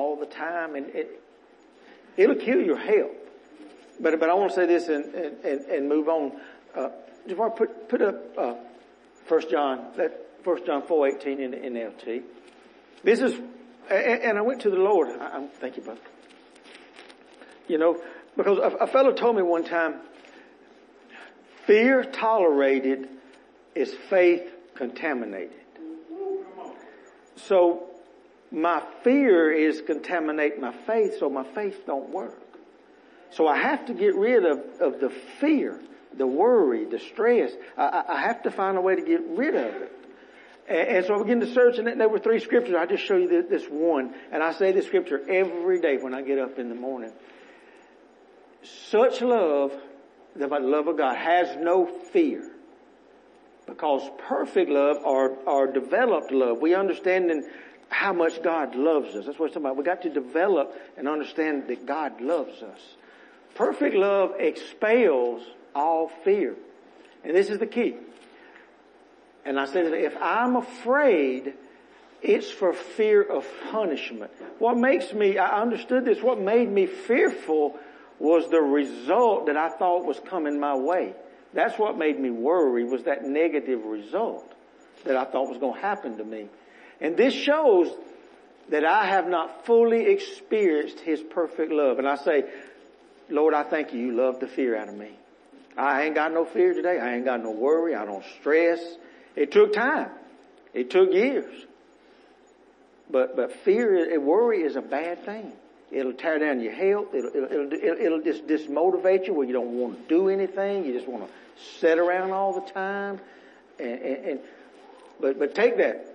all the time and it, it'll kill your health. But, but I want to say this and, and, and move on. Uh, put, put up, uh, First John, that First John 4:18 in the NLT. This is, and, I went to the Lord. I, I, thank you, brother. You know, because a, a fellow told me one time, fear tolerated is faith contaminated. So my fear is contaminating my faith, so my faith don't work. So I have to get rid of, of the fear, the worry, the stress. I, I have to find a way to get rid of it. And, and so I began to search, and there were three scriptures. I just show you this, this one, and I say this scripture every day when I get up in the morning. Such love, the love of God, has no fear. Because perfect love or, or developed love, we understand in how much God loves us. That's what it's about. We got to develop and understand that God loves us. Perfect love expels all fear. And this is the key. And I said if I'm afraid, it's for fear of punishment. What makes me, I understood this, what made me fearful was the result that I thought was coming my way. That's what made me worry was that negative result that I thought was going to happen to me. And this shows that I have not fully experienced His perfect love. And I say, Lord, I thank you. You love the fear out of me. I ain't got no fear today. I ain't got no worry. I don't stress. It took time. It took years. But, but fear and worry is a bad thing. It'll tear down your health. It'll, it'll, it'll, it'll just dismotivate you where you don't want to do anything. You just want to sit around all the time. And, and, and but, but take that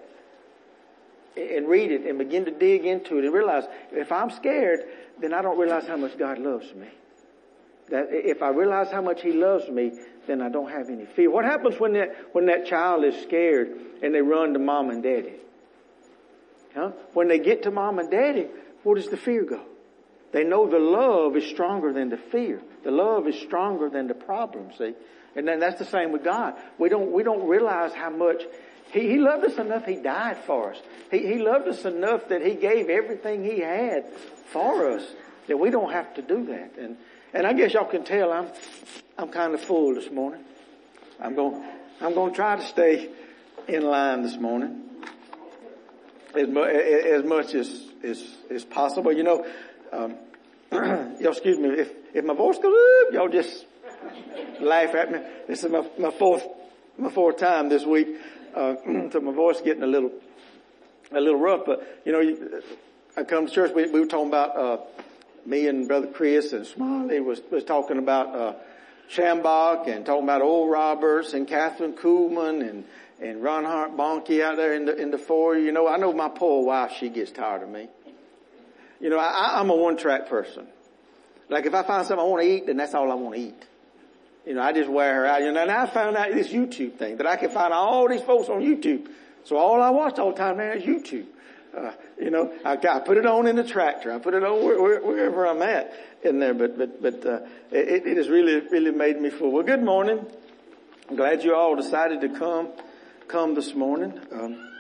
and read it and begin to dig into it and realize if I'm scared, then I don't realize how much God loves me. That if I realize how much He loves me, then I don't have any fear. What happens when that, when that child is scared and they run to mom and daddy? Huh? When they get to mom and daddy, where does the fear go? They know the love is stronger than the fear. The love is stronger than the problem, see? And then that's the same with God. We don't, we don't realize how much he, he loved us enough, He died for us. He, he loved us enough that He gave everything He had for us that we don't have to do that. And, and I guess y'all can tell I'm, I'm kind of full this morning. I'm going, I'm going to try to stay in line this morning as, mu- as much as, as, as possible. You know, um, y'all excuse me, if, if my voice goes up, y'all just laugh at me. This is my, my fourth, my fourth time this week uh, so my voice getting a little, a little rough. But you know, I come to church. We, we were talking about uh, me and Brother Chris and Smiley was was talking about uh, Schambach and talking about Oral Roberts and Kathryn Kuhlman and and Reinhard Bonnke out there in the in the foyer. You know, I know my poor wife. She gets tired of me. You know, I, I'm a one track person. Like if I find something I want to eat, then that's all I want to eat. You know, I just wear her out. You know, and I found out this YouTube thing that I can find all these folks on YouTube. So all I watch all the time now is YouTube. Uh, you know, I, I put it on in the tractor. I put it on where, where, wherever I'm at in there. But but but uh, it, it has really really made me full. Well, good morning. I'm glad you all decided to come come this morning. Um,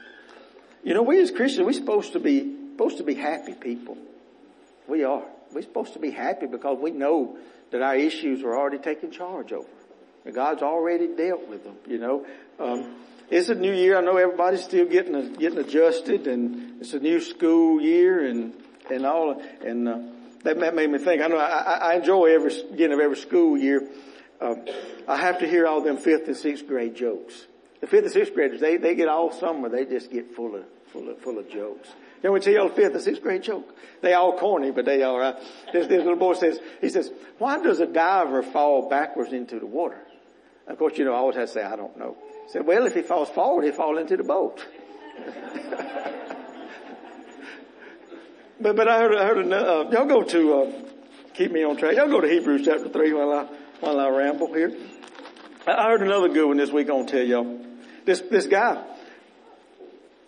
you know, we as Christians, we're supposed to be supposed to be happy people. We are. We're supposed to be happy because we know that our issues were already taken charge over. God's already dealt with them, you know. Um, it's a new year. I know everybody's still getting getting adjusted, and it's a new school year, and and all, and uh, that made me think. I know I, I enjoy every beginning of every school year. Uh, I have to hear all them fifth and sixth grade jokes. The fifth and sixth graders, they they get all summer. They just get full of full of full of jokes. You all the fifth and sixth grade joke. They all corny, but they all right. This, this little boy says, he says, why does a diver fall backwards into the water? Of course, you know, I always have to say, I don't know. He said, well, if he falls forward, he'll fall into the boat. but, but I heard, I heard uh, y'all go to, uh, keep me on track. Y'all go to Hebrews chapter 3 while I, while I ramble here. I heard another good one this week I'll tell y'all. This, this guy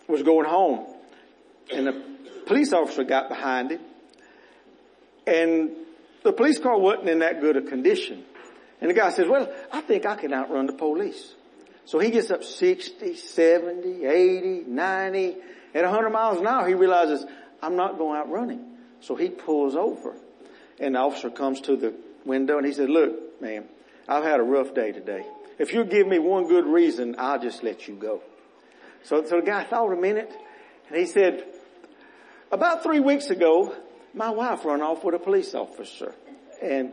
was going home and the police officer got behind him and the police car wasn't in that good a condition. And the guy says, well, I think I can outrun the police. So he gets up 60, 70, 80, 90, at 100 miles an hour, he realizes, I'm not going out running. So he pulls over and the officer comes to the window and he said, look, ma'am, I've had a rough day today. If you give me one good reason, I'll just let you go. So, so the guy thought a minute and he said, about three weeks ago, my wife run off with a police officer. And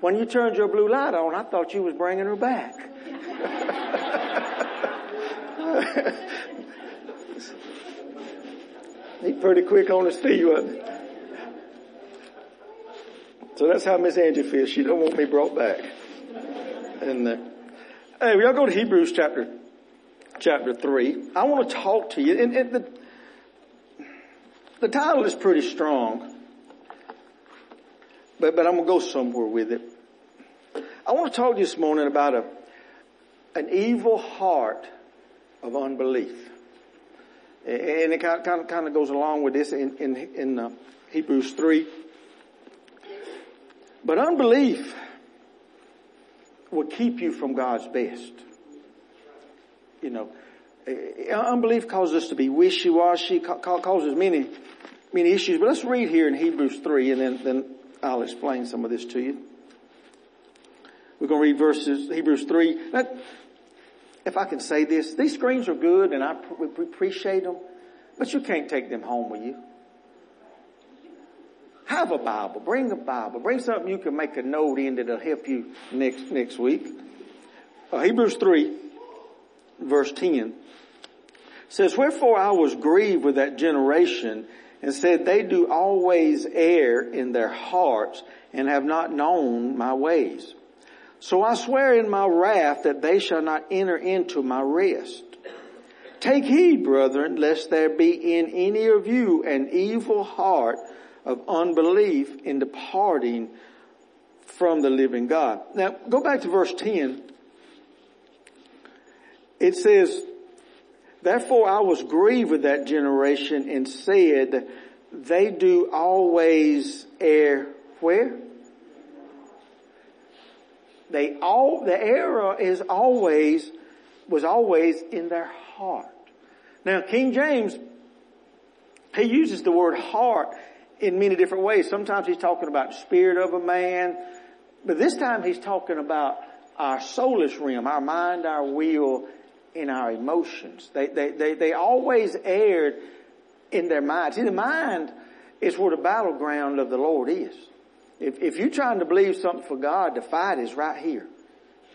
when you turned your blue light on, I thought you was bringing her back. He's pretty quick on his feet, wasn't he? So that's how Miss Angie feels. She don't want me brought back. And uh, hey, y'all go to Hebrews chapter chapter three. I want to talk to you. And, and the the title is pretty strong, but but I'm gonna go somewhere with it. I want to talk to you this morning about a an evil heart of unbelief. And it kind of, kind of goes along with this in, in, in uh, Hebrews 3. But unbelief will keep you from God's best. You know, uh, unbelief causes us to be wishy-washy, causes many, many issues. But let's read here in Hebrews 3 and then, then I'll explain some of this to you. We're going to read verses, Hebrews 3. Now, if I can say this, these screens are good and I appreciate them, but you can't take them home with you. Have a Bible. Bring a Bible. Bring something you can make a note in that'll help you next, next week. Uh, Hebrews 3 verse 10 says, Wherefore I was grieved with that generation and said, They do always err in their hearts and have not known my ways. So I swear in my wrath that they shall not enter into my rest. Take heed, brethren, lest there be in any of you an evil heart of unbelief in departing from the living God. Now, go back to verse 10. It says, Therefore I was grieved with that generation and said, they do always err where? They all, the error is always, was always in their heart. Now King James, he uses the word heart in many different ways. Sometimes he's talking about spirit of a man, but this time he's talking about our soulish realm, our mind, our will, and our emotions. They, they, they, they always erred in their mind. See, the mind is where the battleground of the Lord is. If, if you're trying to believe something for God, the fight is right here.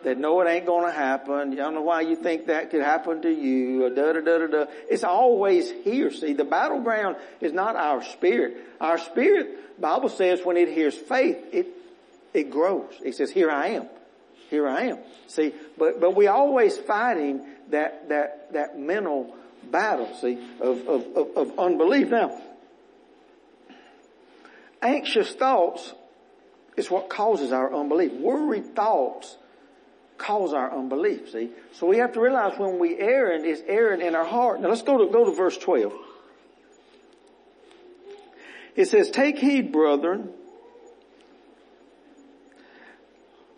That no, it ain't gonna happen. I don't know why you think that could happen to you, da da da da da. It's always here. See, the battleground is not our spirit. Our spirit, Bible says when it hears faith, it, it grows. It says, here I am. Here I am. See, but, but we always fighting that, that, that mental battle, see, of, of, of, of unbelief. Now, anxious thoughts is what causes our unbelief. Worried thoughts cause our unbelief, see? So we have to realize when we err, is erring in our heart. Now let's go to, go to verse 12. It says, take heed, brethren,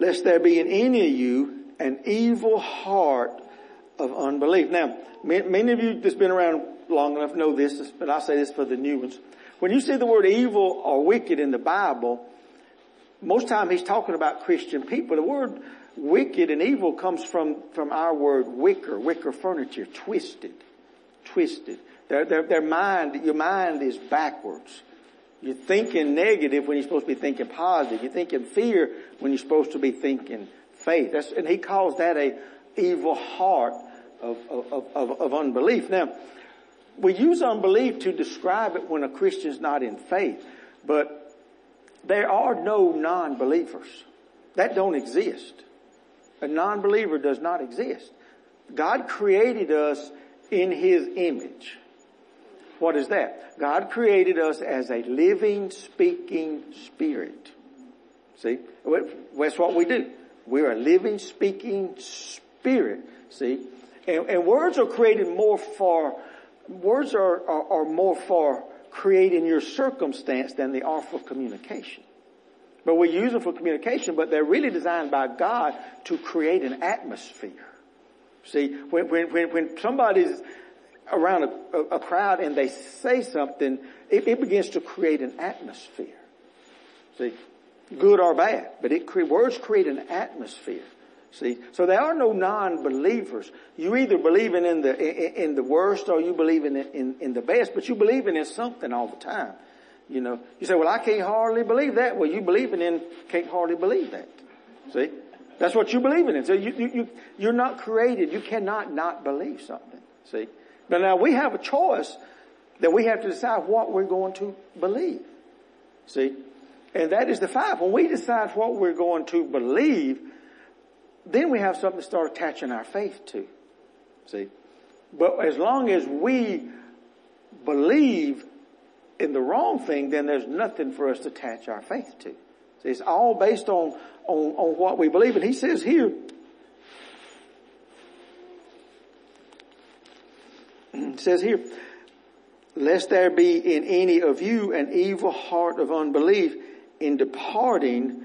lest there be in any of you an evil heart of unbelief. Now, many of you that's been around long enough know this, but I say this for the new ones. When you see the word evil or wicked in the Bible, most time he's talking about Christian people. The word wicked and evil comes from, from our word wicker, wicker furniture, twisted, twisted. Their, their, their mind, your mind is backwards. You're thinking negative when you're supposed to be thinking positive. You're thinking fear when you're supposed to be thinking faith. That's, and he calls that a evil heart of, of, of, of unbelief. Now, we use unbelief to describe it when a Christian's not in faith, but there are no non-believers. That don't exist. A non-believer does not exist. God created us in His image. What is that? God created us as a living, speaking spirit. See? That's what we do. We're a living, speaking spirit. See? And, and words are created more for, words are, are, are more for creating your circumstance than they are for communication. But we use them for communication, but they're really designed by God to create an atmosphere. See, when, when, when, when somebody's around a, a, crowd and they say something, it, it, begins to create an atmosphere. See, good or bad, but it words create an atmosphere. See, so there are no non-believers. You either believing in the in, in the worst or you believe in, in in the best, but you believing in something all the time. You know, you say, "Well, I can't hardly believe that." Well, you believing in can't hardly believe that. See, that's what you believing in. So you you, you you're not created. You cannot not believe something. See, but now we have a choice that we have to decide what we're going to believe. See, and that is the five. When we decide what we're going to believe then we have something to start attaching our faith to. See? But as long as we believe in the wrong thing, then there's nothing for us to attach our faith to. See, it's all based on, on, on what we believe. And he says here, says here, lest there be in any of you an evil heart of unbelief in departing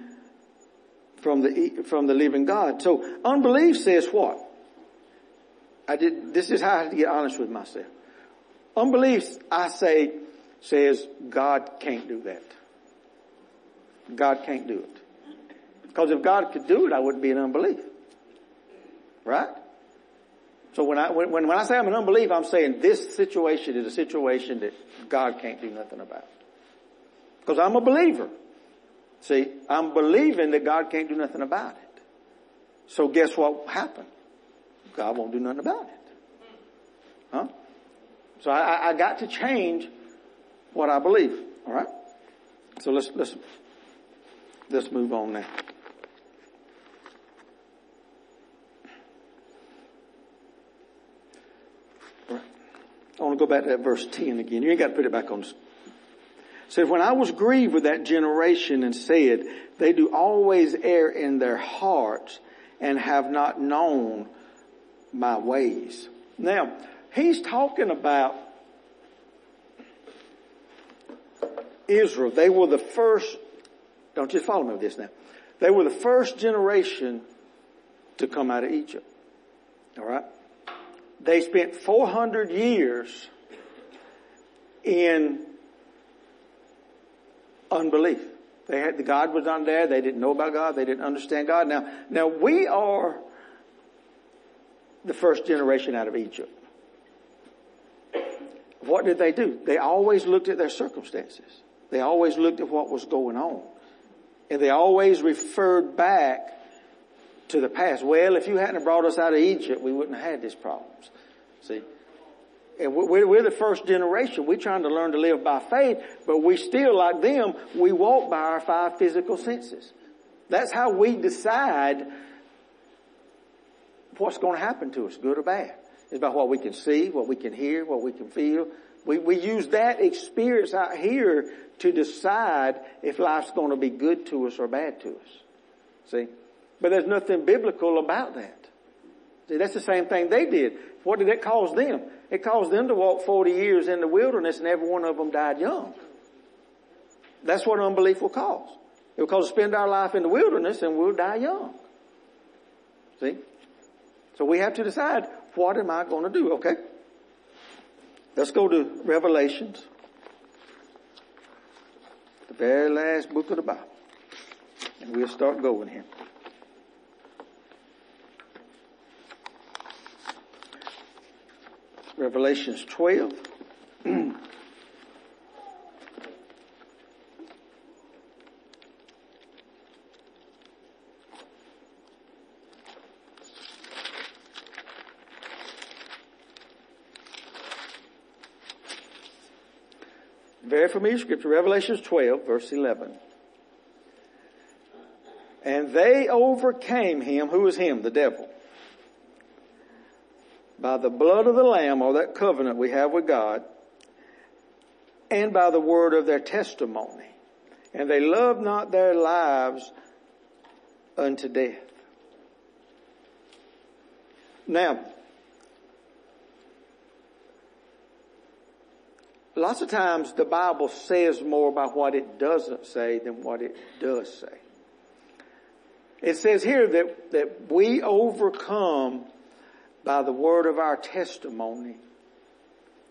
from the, from the living God. So unbelief says what? I did, this is how I get honest with myself. Unbelief, I say, says God can't do that. God can't do it. Because if God could do it, I wouldn't be in unbelief. Right? So when I, when, when I say I'm an unbeliever, I'm saying this situation is a situation that God can't do nothing about. Because I'm a believer. See, I'm believing that God can't do nothing about it. So guess what happened? God won't do nothing about it. Huh? So I, I got to change what I believe. All right. So let's let's let's move on now. Want to go back to that verse 10 again. You ain't got to put it back on said, when I was grieved with that generation and said, they do always err in their hearts and have not known my ways. Now, he's talking about Israel. They were the first, don't just follow me with this now. They were the first generation to come out of Egypt. Alright? They spent 400 years in unbelief. They had, the God was not there. They didn't know about God. They didn't understand God. Now, now we are the first generation out of Egypt. What did they do? They always looked at their circumstances. They always looked at what was going on. And they always referred back to the past. Well, if you hadn't brought us out of Egypt, we wouldn't have had these problems. See? and we're, we're the first generation. We're trying to learn to live by faith, but we still, like them, we walk by our five physical senses. That's how we decide what's going to happen to us, good or bad. It's about what we can see, what we can hear, what we can feel. We, we use that experience out here to decide if life's going to be good to us or bad to us. See? But there's nothing biblical about that. See, that's the same thing they did. What did it cause them? It caused them to walk 40 years in the wilderness and every one of them died young. That's what unbelief will cause. It will cause us to spend our life in the wilderness and we'll die young. See? So we have to decide, what am I going to do? Okay? Let's go to Revelations. The very last book of the Bible. And we'll start going here. Revelations 12. Very familiar scripture, Revelations 12, verse 11. And they overcame him, who is him, the devil, by the blood of the Lamb or that covenant we have with God and by the word of their testimony. And they loved not their lives unto death. Now, lots of times the Bible says more about what it doesn't say than what it does say. It says here that, that we overcome by the word of our testimony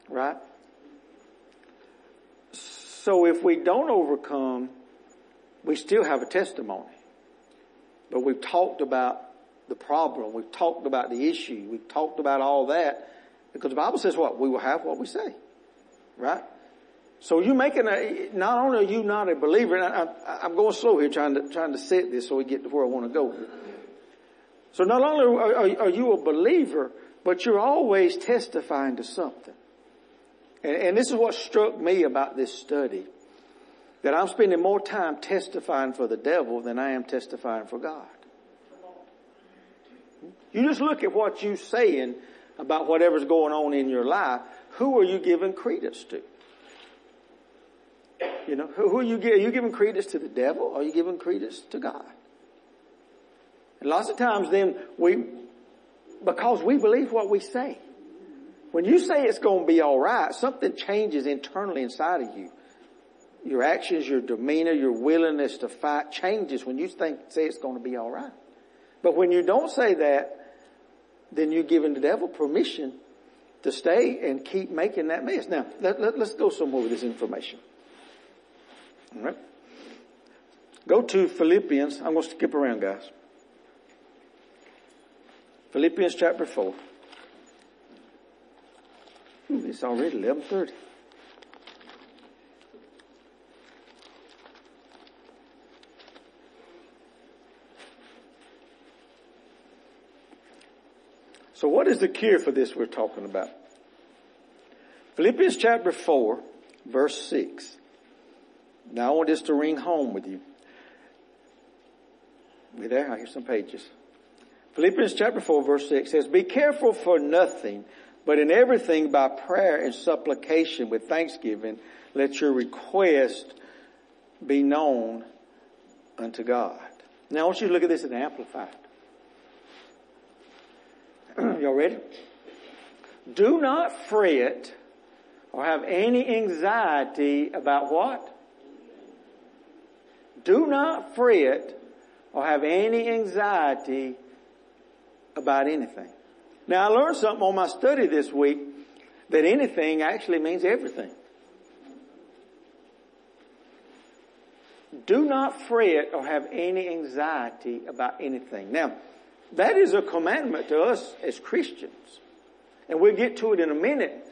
Right? So if we don't overcome, we still have a testimony. But we've talked about the problem. We've talked about the issue. We've talked about all that because the Bible says what? We will have what we say. Right? So you're making a, not only are you not a believer, I, am going slow here trying to, trying to set this so we get to where I want to go. So not only are, are you a believer, but you're always testifying to something. And, and this is what struck me about this study. That I'm spending more time testifying for the devil than I am testifying for God. You just look at what you're saying about whatever's going on in your life. Who are you giving credence to? You know, who, are you giving? Are you giving credence to the devil or are you giving credence to God? And lots of times then we, because we believe what we say. When you say it's going to be alright, something changes internally inside of you. Your actions, your demeanor, your willingness to fight changes when you think, say it's going to be alright. But when you don't say that, then you're giving the devil permission to stay and keep making that mess. Now, let, let, let's go somewhere with this information. Alright? Go to Philippians. I'm going to skip around, guys. Philippians chapter 4. Ooh, it's already 11.30. So what is the cure for this we're talking about? Philippians chapter 4, verse 6. Now I want this to ring home with you. We there? I hear some pages. Philippians chapter 4 verse 6 says, Be careful for nothing, but in everything by prayer and supplication with thanksgiving, let your request be known unto God. Now I want you to look at this in Amplified. Y'all ready? Do not fret or have any anxiety about what? Do not fret or have any anxiety about anything. Now I learned something on my study this week that anything actually means everything. Do not fret or have any anxiety about anything. Now, that is a commandment to us as Christians. And we'll get to it in a minute.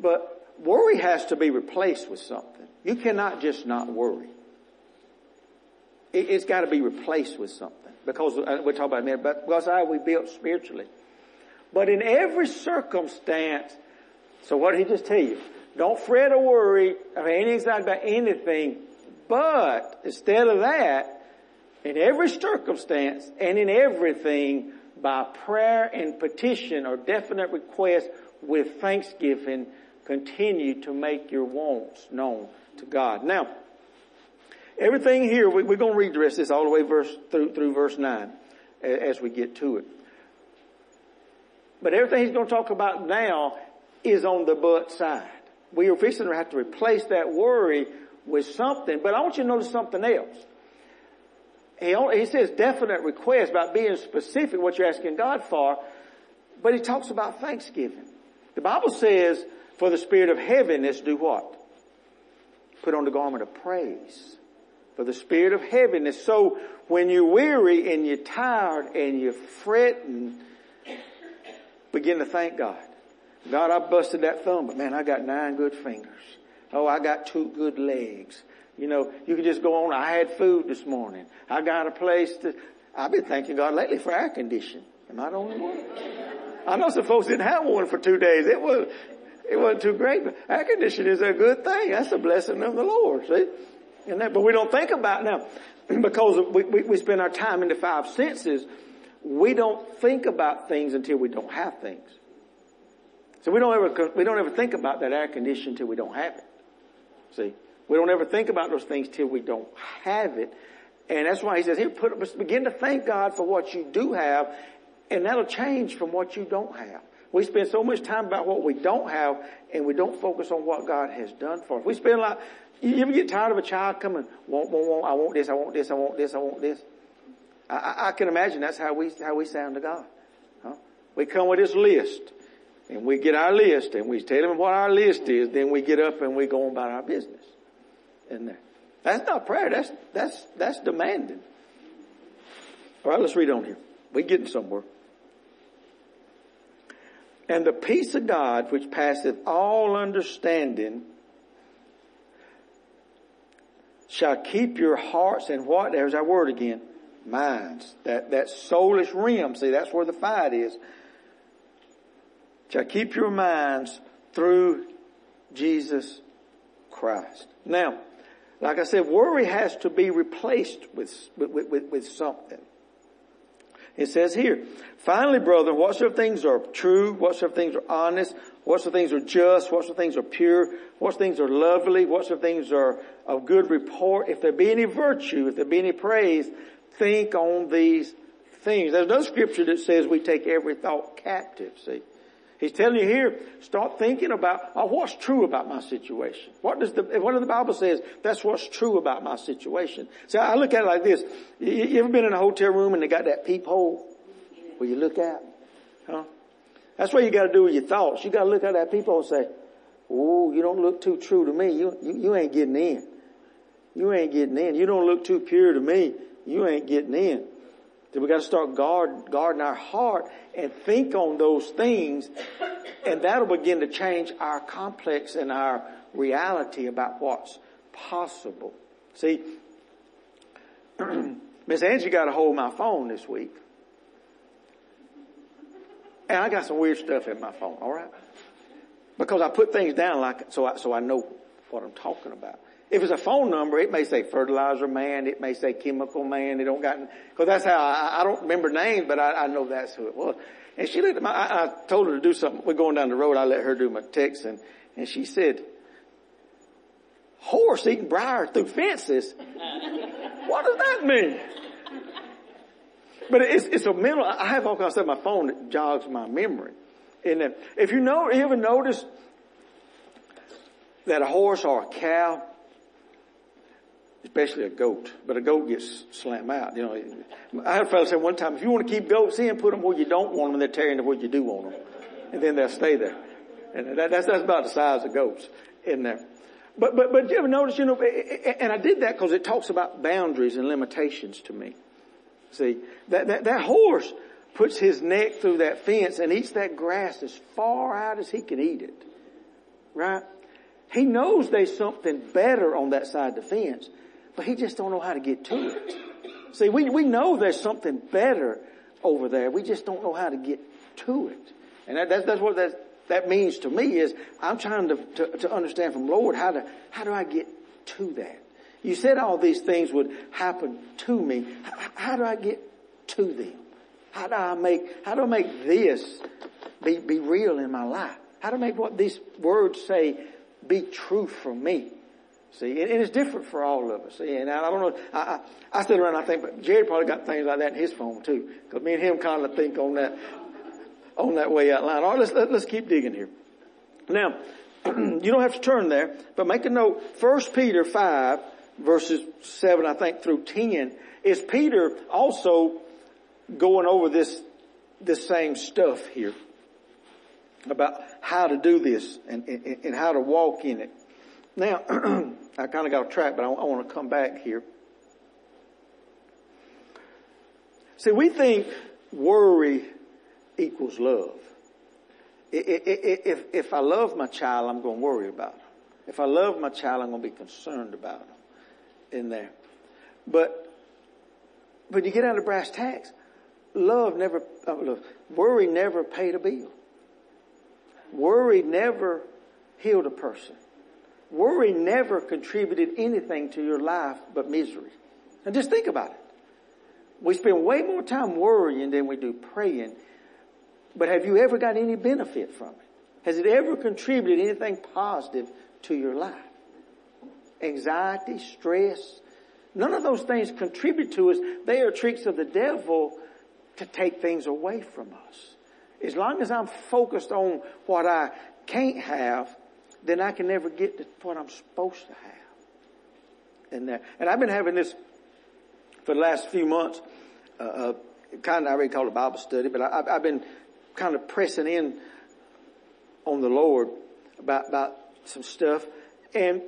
But worry has to be replaced with something. You cannot just not worry. It, has got to be replaced with something. Because uh, we'll talk about a minute, but because how we built spiritually. But in every circumstance, so what did he just tell you? Don't fret or worry or any anxiety about anything, but instead of that, in every circumstance and in everything by prayer and petition or definite request with thanksgiving, continue to make your wants known to God. Now, everything here, we, are going to read the rest this all the way verse, through, through verse 9 as we get to it. But everything he's going to talk about now is on the but side. We are fixing to have to replace that worry with something, but I want you to notice something else. He, only, he says definite request about being specific what you're asking God for, but he talks about thanksgiving. The Bible says, for the spirit of heaviness, do what? Put on the garment of praise. For the spirit of heaviness. So when you're weary and you're tired and you're fretting, begin to thank God. God, I busted that thumb, but man, I got nine good fingers. Oh, I got two good legs. You know, you can just go on. I had food this morning. I got a place to, I've been thanking God lately for air conditioning. Am I the only one? I know some folks didn't have one for two days. It was, it wasn't too great, but air conditioning is a good thing. That's a blessing of the Lord, see? And that, but we don't think about now, because we, we, we spend our time in the five senses, we don't think about things until we don't have things. So we don't ever, we don't ever think about that air conditioning until we don't have it. See? We don't ever think about those things till we don't have it. And that's why he says, here, put, begin to thank God for what you do have, and that'll change from what you don't have. We spend so much time about what we don't have, and we don't focus on what God has done for us. We spend a lot, you ever get tired of a child coming, want, want, want, I want this, I want this, I want this, I want this. I, I can imagine that's how we, how we sound to God. Huh? We come with this list. and we get our list and we tell him what our list is, then we get up and we go on about our business. And that's not prayer. That's, that's, that's demanding. All right, let's read on here. We're getting somewhere. And the peace of God, which passeth all understanding, shall keep your hearts and what? There's our word again. Minds. That, that soulish realm. See, that's where the fight is. Shall keep your minds through Jesus Christ. Now, like I said, worry has to be replaced with, with, with, with something. It says here, finally, brother, whatsoever things are true, whatsoever things are honest, whatsoever things are just, whatsoever things are pure, whatsoever things are lovely, whatsoever things are of good report, if there be any virtue, if there be any praise, think on these things. There's no scripture that says we take every thought captive, see. He's telling you here, start thinking about oh, what's true about my situation. What does the what does the Bible says? That's what's true about my situation. So I look at it like this: you, you ever been in a hotel room and they got that peephole where you look at? Huh? That's what you got to do with your thoughts. You got to look at that peephole and say, "Oh, you don't look too true to me. You, you you ain't getting in. You ain't getting in. You don't look too pure to me. You ain't getting in." Then we got to start guard, guarding our heart and think on those things and that'll begin to change our complex and our reality about what's possible. See, Miss Angie got a hold of my phone this week. And I got some weird stuff in my phone, alright? Because I put things down like, so I, so I know what I'm talking about. If it's a phone number, it may say fertilizer man, it may say chemical man, it don't got, cause that's how, I, I don't remember names, but I, I, know that's who it was. And she looked at my, I, I, told her to do something, we're going down the road, I let her do my text and, and she said, horse eating briar through fences? what does that mean? But it's, it's a mental, I have all kinds of my phone that jogs my memory. And if you know, you ever notice that a horse or a cow especially a goat. But a goat gets slammed out. You know, I had a fellow say one time, if you want to keep goats in, put them where you don't want them, and they're tearing to where you do want them, and then they'll stay there. And that, that's that's about the size of goats in there. But but but you ever notice? You know, and I did that because it talks about boundaries and limitations to me. See that that that horse puts his neck through that fence and eats that grass as far out as he can eat it. Right? He knows there's something better on that side of the fence, but he just don't know how to get to it. See, we, we know there's something better over there. We just don't know how to get to it. And that, that's, that's what that, that means to me is I'm trying to, to, to understand from Lord how to, how do I get to that? You said all these things would happen to me. How, how do I get to them? How do I make, how do I make this be, be real in my life? How do I make what these words say be true for me? See, and, it's different for all of us. See, and I, don't know, I, I, I sit around and I think, but Jared probably got things like that in his phone too. Cause me and him kind of think on that, on that way out loud. All right, let's, let, us let us keep digging here. Now, you don't have to turn there, but make a note, First Peter 5 verses 7, I think, through 10, is Peter also going over this, this same stuff here about how to do this and, and, and how to walk in it. Now, I kind of got off track, but I, I want to come back here. See, we think worry equals love. If, if I love my child, I'm going to worry about him. If I love my child, I'm going to be concerned about him in there. But, but you get out of brass tacks, love never, uh, worry never paid a bill. Worry never healed a person. Worry never contributed anything to your life but misery. And just think about it. We spend way more time worrying than we do praying. But have you ever got any benefit from it? Has it ever contributed anything positive to your life? Anxiety, stress, none of those things contribute to us. They are tricks of the devil to take things away from us. As long as I'm focused on what I can't have, then I can never get to what I'm supposed to have. And that, and I've been having this for the last few months, uh, uh kind of, I already call it a Bible study, but I, have been kind of pressing in on the Lord about, about some stuff. And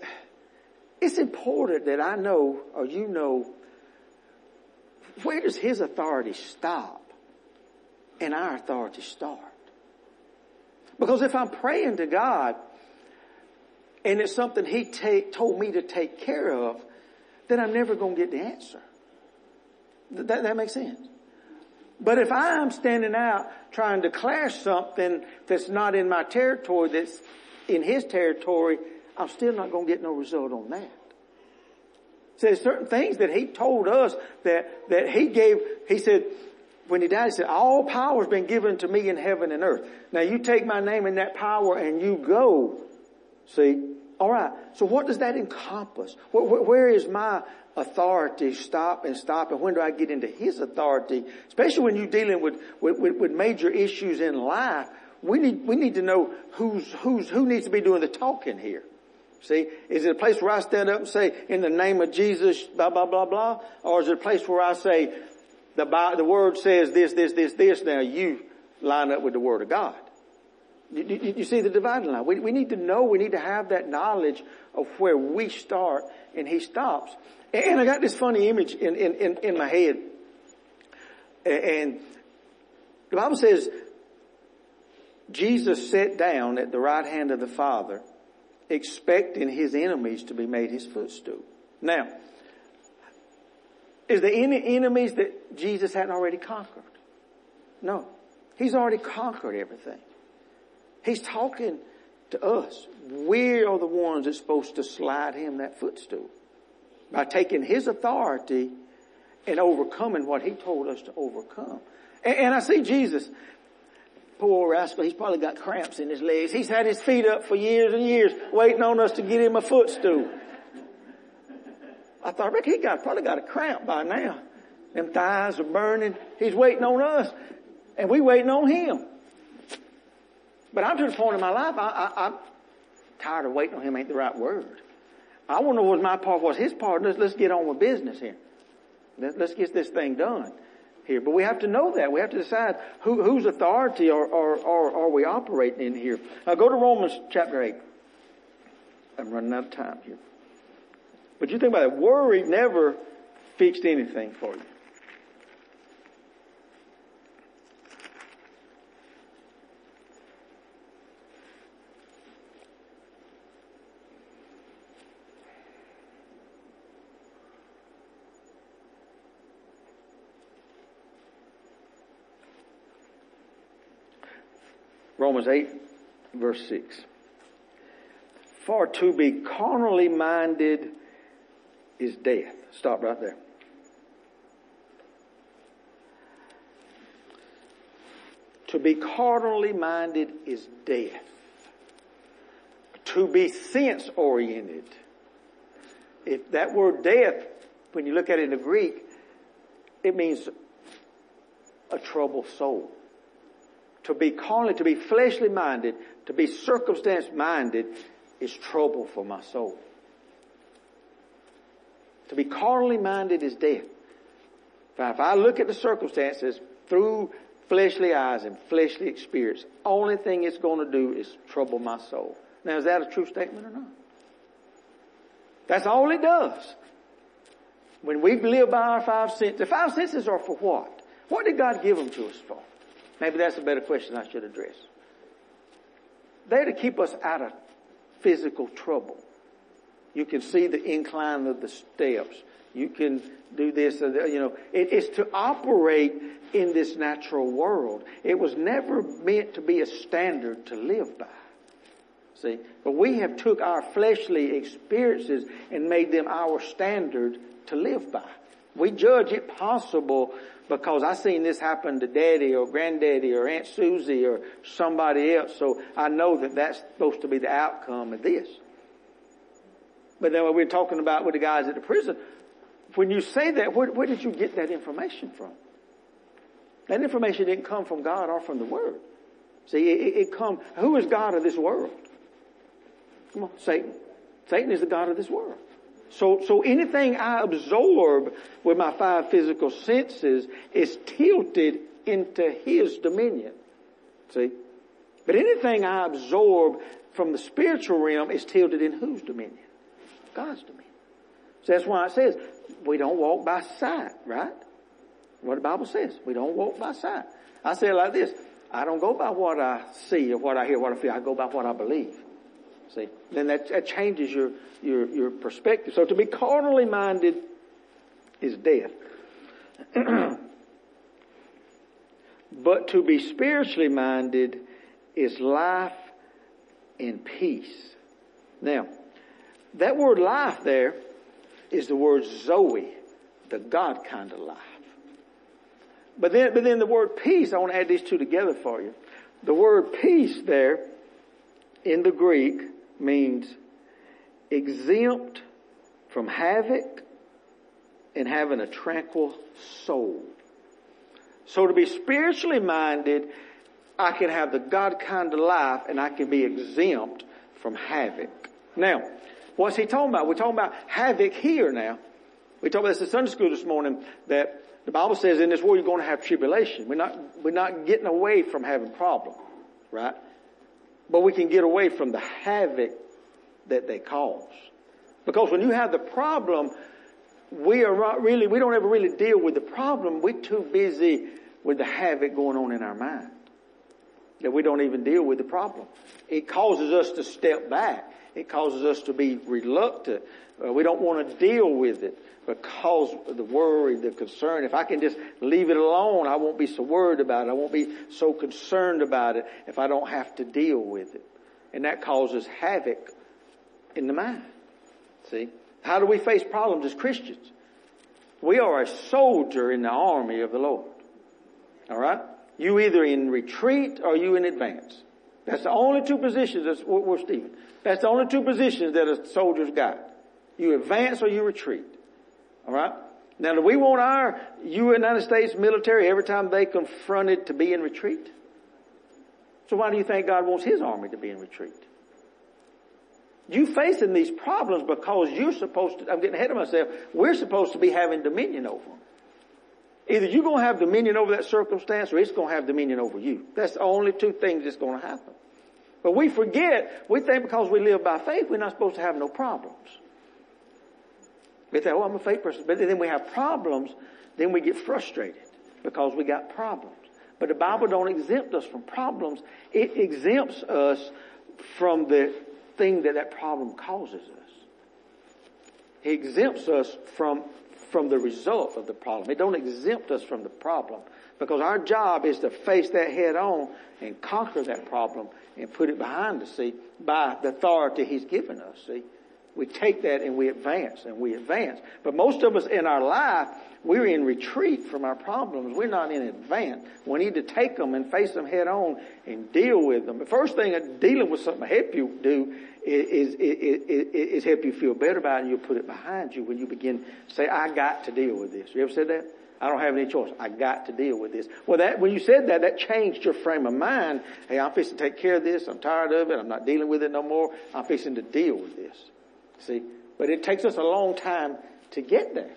it's important that I know, or you know, where does His authority stop and our authority start? Because if I'm praying to God and it's something He take, told me to take care of, then I'm never going to get the answer. That, that makes sense. But if I'm standing out trying to clash something that's not in my territory, that's in his territory, I'm still not going to get no result on that. So there's certain things that he told us that, that he gave, he said, when he died, he said, all power has been given to me in heaven and earth. Now you take my name and that power and you go. See? Alright. So what does that encompass? where, where is my authority stop and stop and when do I get into his authority? Especially when you're dealing with, with, with, major issues in life, we need, we need to know who's, who's, who needs to be doing the talking here. See, is it a place where I stand up and say, in the name of Jesus, blah, blah, blah, blah? Or is it a place where I say, the, the word says this, this, this, this, now you line up with the word of God? You, you, you see the dividing line. We, we need to know, we need to have that knowledge of where we start and he stops. And I got this funny image in, in, in, in my head. And the Bible says Jesus sat down at the right hand of the Father expecting his enemies to be made his footstool. Now, is there any enemies that Jesus hadn't already conquered? No. He's already conquered everything. He's talking to us. We are the ones that's supposed to slide him that footstool by taking his authority and overcoming what he told us to overcome. And, and, I see Jesus, poor rascal, he's probably got cramps in his legs. He's had his feet up for years and years waiting on us to get him a footstool. I thought, Rick, he got, probably got a cramp by now. Them thighs are burning. He's waiting on us and we waiting on him. But I'm to the point in my life, I, I'm tired of waiting on him ain't the right word. I want to know what my part was. His part, let's, let's get on with business here. Let, us get this thing done here. But we have to know that. We have to decide who, whose authority are, are, are, are we operating in here. Now go to Romans chapter 8. I'm running out of time here. But you think about it. Worry never fixed anything for you. Romans 8 verse 6. For to be carnally minded is death. Stop right there. To be carnally minded is death. To be sense oriented. If that word death, when you look at it in the Greek, it means a troubled soul to be carnally, to be fleshly minded, to be circumstance minded is trouble for my soul. To be carnally minded is death. If I look at the circumstances through fleshly eyes and fleshly experience, only thing it's going to do is trouble my soul. Now is that a true statement or not? That's all it does. When we live by our five senses, the five senses are for what? What did God give them to us for? Maybe that's a better question I should address. They're to keep us out of physical trouble. You can see the incline of the steps. You can do this, you know, it is to operate in this natural world. It was never meant to be a standard to live by. See? But we have took our fleshly experiences and made them our standard to live by. We judge it possible because I seen this happen to daddy or granddaddy or Aunt Susie or somebody else, so I know that that's supposed to be the outcome of this. But then when we're talking about with the guys at the prison, when you say that, where, where did you get that information from? That information didn't come from God or from the Word. See, it, it come, who is God of this world? Come on, Satan. Satan is the God of this world. So, so anything I absorb with my five physical senses is tilted into his dominion. See? But anything I absorb from the spiritual realm is tilted in whose dominion? God's dominion. So that's why it says we don't walk by sight, right? What the Bible says. We don't walk by sight. I say it like this. I don't go by what I see or what I hear, what I feel. I go by what I believe. See? Then that, that changes your, your, your perspective. So to be carnally minded is death. but to be spiritually minded is life and peace. Now, that word life there is the word Zoe, the God kind of life. But then, but then the word peace, I want to add these two together for you. The word peace there in the Greek means exempt from havoc and having a tranquil soul. So to be spiritually minded, I can have the God kind of life and I can be exempt from havoc. Now, what's he talking about? We're talking about havoc here now. We talked about this in Sunday school this morning that the Bible says in this world you're going to have tribulation. We're not, we're not getting away from having problems, right? But we can get away from the havoc that they cause. Because when you have the problem, we are not really, we don't ever really deal with the problem. We're too busy with the havoc going on in our mind. That we don't even deal with the problem. It causes us to step back. It causes us to be reluctant. Uh, we don't want to deal with it because of the worry, the concern. If I can just leave it alone, I won't be so worried about it. I won't be so concerned about it if I don't have to deal with it. And that causes havoc in the mind. See? How do we face problems as Christians? We are a soldier in the army of the Lord. Alright? You either in retreat or you in advance. That's the only two positions, that's we're Stephen. That's the only two positions that a soldier's got. You advance or you retreat. Alright? Now do we want our United States military every time they confronted to be in retreat? So why do you think God wants His army to be in retreat? You facing these problems because you're supposed to, I'm getting ahead of myself, we're supposed to be having dominion over them. Either you're going to have dominion over that circumstance or it's going to have dominion over you. That's the only two things that's going to happen. But we forget, we think because we live by faith, we're not supposed to have no problems. We think, oh, I'm a faith person. But then we have problems, then we get frustrated because we got problems. But the Bible don't exempt us from problems. It exempts us from the thing that that problem causes us. He exempts us from, from the result of the problem. It don't exempt us from the problem because our job is to face that head on and conquer that problem and put it behind us, see, by the authority He's given us, see. We take that and we advance and we advance. But most of us in our life, we're in retreat from our problems. We're not in advance. We need to take them and face them head on and deal with them. The first thing uh, dealing with something to help you do is, is, is, is help you feel better about it and you put it behind you when you begin to say, I got to deal with this. You ever said that? I don't have any choice. I got to deal with this. Well, that, when you said that, that changed your frame of mind. Hey, I'm fixing to take care of this. I'm tired of it. I'm not dealing with it no more. I'm fixing to deal with this. See? But it takes us a long time to get there.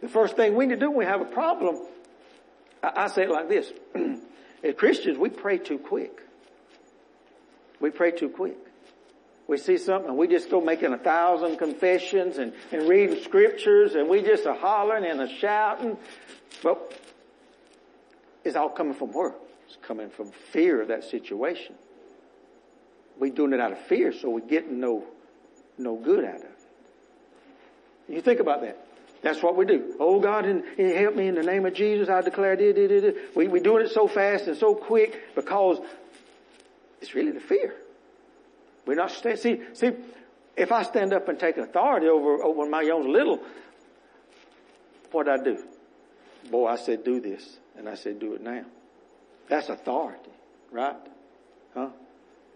The first thing we need to do when we have a problem, I, I say it like this. As Christians, we pray too quick. We pray too quick. We see something and we just go making a thousand confessions and, and reading scriptures and we just are hollering and a shouting. Well, it's all coming from where? It's coming from fear of that situation. We doing it out of fear, so we're getting no no good at it. You think about that. That's what we do. Oh God, and, help me in the name of Jesus. I declare, did, did, did. We, we're doing it so fast and so quick because it's really the fear. We're not staying. See, see, if I stand up and take authority over, over my own little, what I do? Boy, I said do this, and I said do it now. That's authority, right? Huh?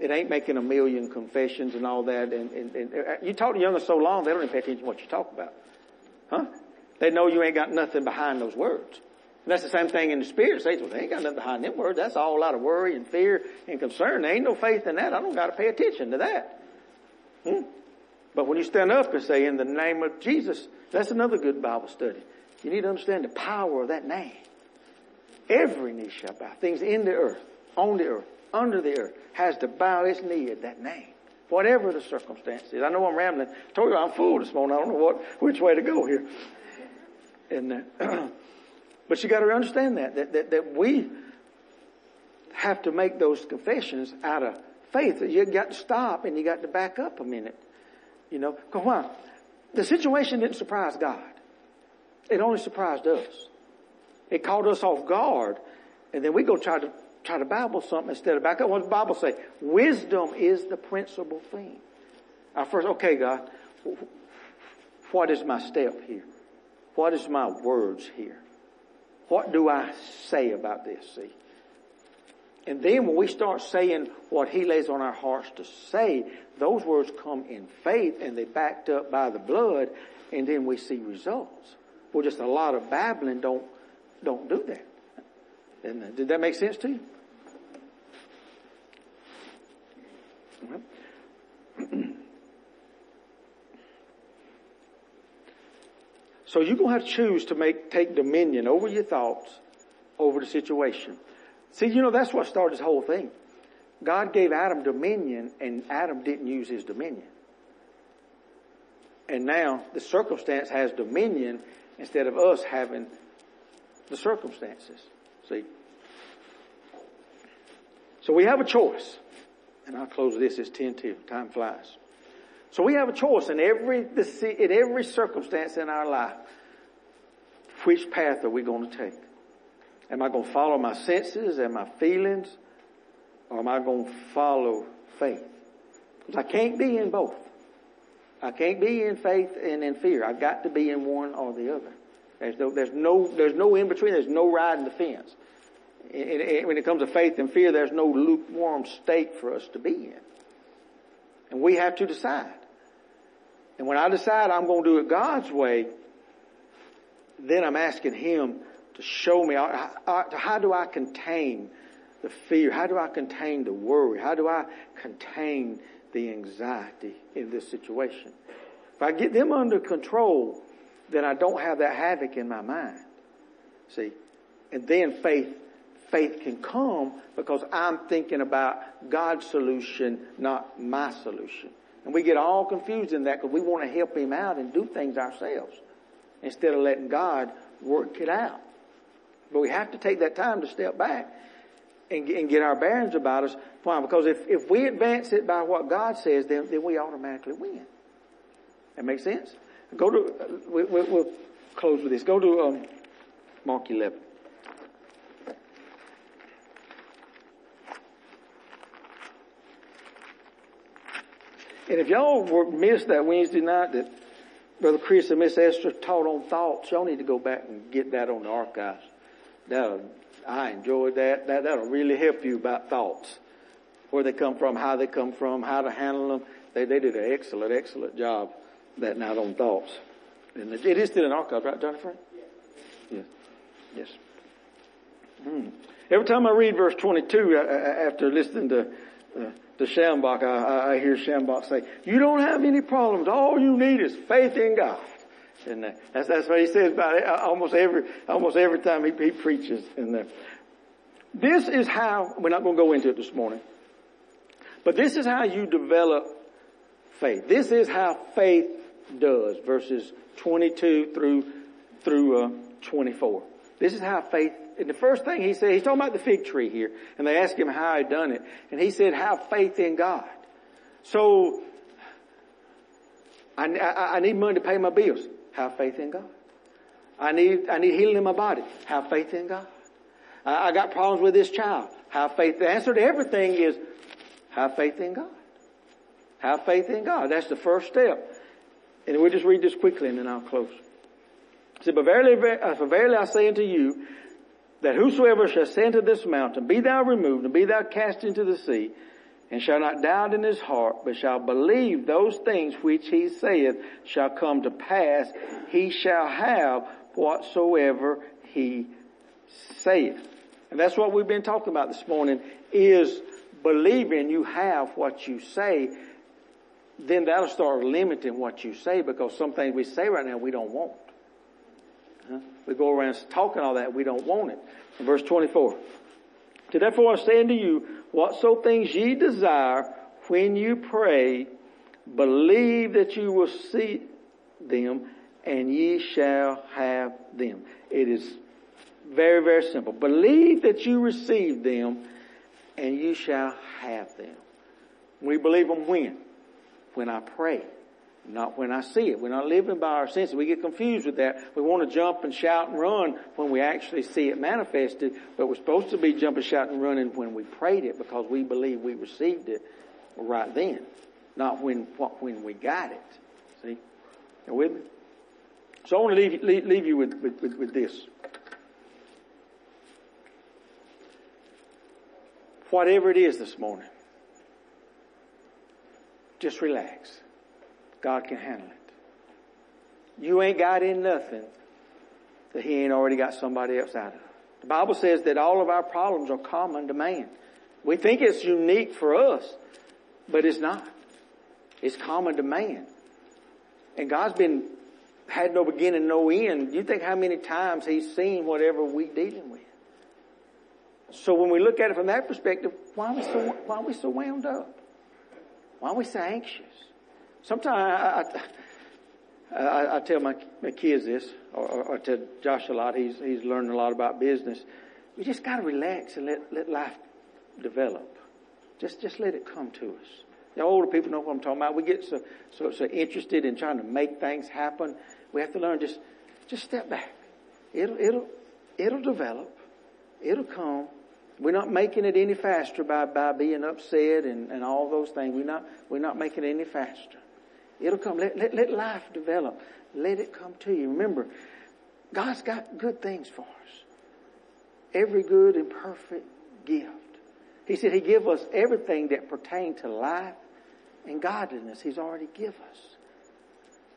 It ain't making a million confessions and all that. And, and, and uh, you talk to youngers so long, they don't even pay attention to what you talk about. Huh? They know you ain't got nothing behind those words. And that's the same thing in the spirit. Say, well, they ain't got nothing behind them words. That's all a lot of worry and fear and concern. There ain't no faith in that. I don't got to pay attention to that. Hmm? But when you stand up and say, in the name of Jesus, that's another good Bible study. You need to understand the power of that name. Every knee shall bow. Things in the earth, on the earth, under the earth has to bow its knee at that name. Whatever the circumstances. I know I'm rambling. I told you I'm full this morning. I don't know what, which way to go here. And, uh, but you got to understand that, that, that, that we have to make those confessions out of faith. You got to stop and you got to back up a minute. You know, cause why? The situation didn't surprise God. It only surprised us. It caught us off guard. And then we go try to, try to Bible something instead of back up. What does the Bible say? Wisdom is the principal thing. Our first, okay God, what is my step here? What is my words here? What do I say about this? See? And then when we start saying what He lays on our hearts to say, those words come in faith and they backed up by the blood and then we see results. Well, just a lot of babbling don't, don't do that. Did that make sense to you? so you're to have to choose to make, take dominion over your thoughts, over the situation. See, you know, that's what started this whole thing. God gave Adam dominion and Adam didn't use his dominion. And now the circumstance has dominion instead of us having the circumstances. See? So we have a choice. And I'll close this. It's 10 to. Time flies. So we have a choice in every, in every circumstance in our life. Which path are we going to take? Am I going to follow my senses and my feelings? Or am I going to follow faith? Because I can't be in both. I can't be in faith and in fear. I've got to be in one or the other. There's no, there's no, there's no in between. There's no riding the fence. when it comes to faith and fear, there's no lukewarm state for us to be in. And we have to decide. And when I decide I'm going to do it God's way, then I'm asking Him to show me how, how do I contain the fear? How do I contain the worry? How do I contain the anxiety in this situation? If I get them under control, then I don't have that havoc in my mind. See? And then faith, faith can come because I'm thinking about God's solution, not my solution. And we get all confused in that because we want to help Him out and do things ourselves instead of letting God work it out. But we have to take that time to step back and, and get our bearings about us. Why? Because if, if we advance it by what God says, then, then we automatically win. That makes sense? Go to, uh, we, will we'll close with this. Go to um, Mark 11. And if y'all were, missed that Wednesday night that Brother Chris and Miss Esther taught on thoughts, y'all need to go back and get that on the archives. That'll, I enjoyed that. that. That'll really help you about thoughts. Where they come from, how they come from, how to handle them. They, they did an excellent, excellent job that night on thoughts. And it is still in archive, right, Jennifer? Yes. Yes. Hmm. Every time I read verse 22, after listening to, uh, to Schambach, I, I hear Schambach say, you don't have any problems. All you need is faith in God. And uh, that's, that's what he says about it uh, almost every, almost every time he, he preaches. And uh, this is how, we're not going to go into it this morning, but this is how you develop faith. This is how faith does, verses 22 through, through uh, 24. This is how faith, and the first thing he said, he's talking about the fig tree here, and they asked him how he'd done it, and he said, have faith in God. So, I, I, I need money to pay my bills. Have faith in God. I need, I need healing in my body. Have faith in God. I, I got problems with this child. Have faith. The answer to everything is have faith in God. Have faith in God. That's the first step. And we'll just read this quickly and then I'll close. It said, but verily, uh, for verily I say unto you, that whosoever shall say unto this mountain, be thou removed and be thou cast into the sea, and shall not doubt in his heart, but shall believe those things which he saith shall come to pass, he shall have whatsoever he saith. And that's what we've been talking about this morning, is believing you have what you say, then that'll start limiting what you say because some things we say right now we don't want. Huh? We go around talking all that, we don't want it. Verse 24. To therefore I say unto you, Whatso things ye desire when you pray, believe that you will see them and ye shall have them. It is very, very simple. Believe that you receive them and you shall have them. We believe them when? When I pray. Not when I see it. We're not living by our senses. We get confused with that. We want to jump and shout and run when we actually see it manifested, but we're supposed to be jumping, shouting, and running when we prayed it because we believe we received it right then. Not when, when we got it. See? You with me? So I want to leave, leave, leave you with, with, with, with this. Whatever it is this morning, just relax. God can handle it. You ain't got in nothing that He ain't already got somebody else out of. The Bible says that all of our problems are common to man. We think it's unique for us, but it's not. It's common to man. And God's been, had no beginning, no end. You think how many times He's seen whatever we're dealing with. So when we look at it from that perspective, why are we so, why are we so wound up? Why are we so anxious? Sometimes I, I, I, I tell my, my kids this, or, or, tell Josh a lot. He's he's learning a lot about business. We just got to relax and let let life develop. Just just let it come to us. The older people know what I'm talking about. We get so so so interested in trying to make things happen. We have to learn just just step back. It'll it'll it'll develop. It'll come. We're not making it any faster by, by being upset and, and all those things. We're not, we're not making it any faster. It'll come. Let, let, let life develop. Let it come to you. Remember, God's got good things for us. Every good and perfect gift. He said He give us everything that pertain to life and godliness. He's already give us.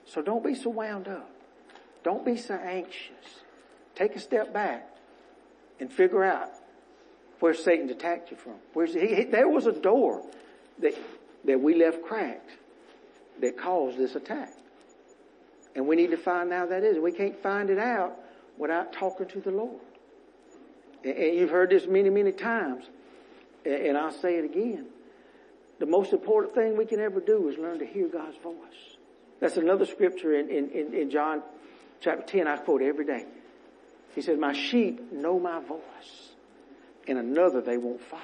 So don't be so wound up. Don't be so anxious. Take a step back and figure out where Satan attacked you from. Where's he, he, there was a door that, that we left cracked that caused this attack. And we need to find out that is. We can't find it out without talking to the Lord. And, and you've heard this many, many times. And, and I'll say it again. The most important thing we can ever do is learn to hear God's voice. That's another scripture in, in, in John chapter 10 I quote every day. He says, my sheep know my voice and another they won't follow.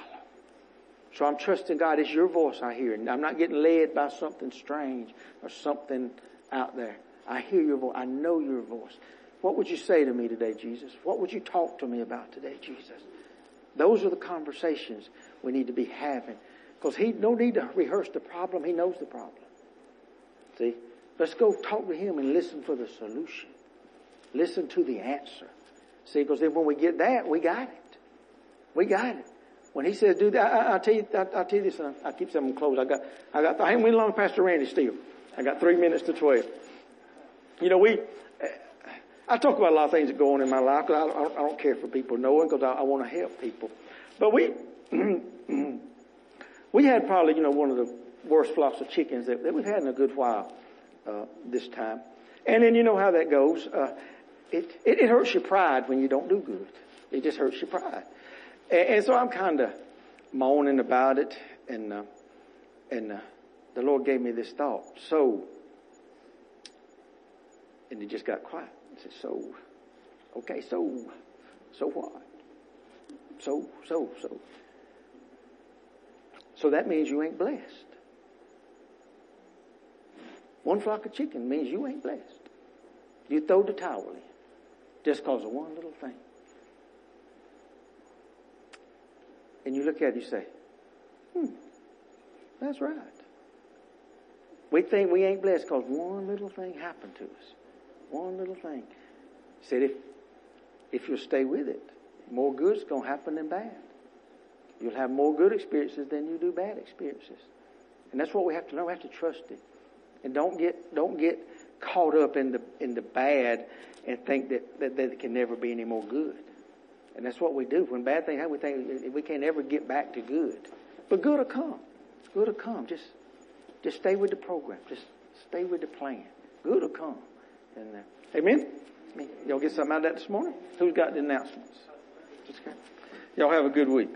So I'm trusting God. It's your voice I hear. I'm not getting led by something strange or something out there. I hear your voice. I know your voice. What would you say to me today, Jesus? What would you talk to me about today, Jesus? Those are the conversations we need to be having. Because he no need to rehearse the problem. He knows the problem. See? Let's go talk to him and listen for the solution. Listen to the answer. See, because then when we get that, we got it. We got it. When he says do that, I, will tell you, I, will tell you this, I keep some close. I got, I got, I ain't went along Pastor Randy still. I got three minutes to twelve. You know, we, I talk about a lot of things that go on in my life because I, I, I, don't care for people knowing because I, I want to help people. But we, we had probably, you know, one of the worst flocks of chickens that, that we've had in a good while, uh, this time. And then you know how that goes. Uh, it, it, it hurts your pride when you don't do good. It just hurts your pride. And, and so I'm kind of moaning about it, and uh, and uh, the Lord gave me this thought. So, and it just got quiet. I said, "So, okay, so, so what? So, so, so." So that means you ain't blessed. One flock of chicken means you ain't blessed. You throw the towel in just because of one little thing. And you look at it, you say, hmm, that's right. We think we ain't blessed because one little thing happened to us. One little thing. He said, if, if you'll stay with it, more good's going to happen than bad. You'll have more good experiences than you do bad experiences. And that's what we have to know. We have to trust it. And don't get, don't get caught up in the, in the bad and think that, that, that it can never be any more good. And that's what we do. When bad things happen, we think we can't ever get back to good. But good will come. Good will come. Just, just stay with the program. Just stay with the plan. Good will come. And, uh, amen? Y'all get something out of that this morning? Who's got the announcements? Y'all have a good week.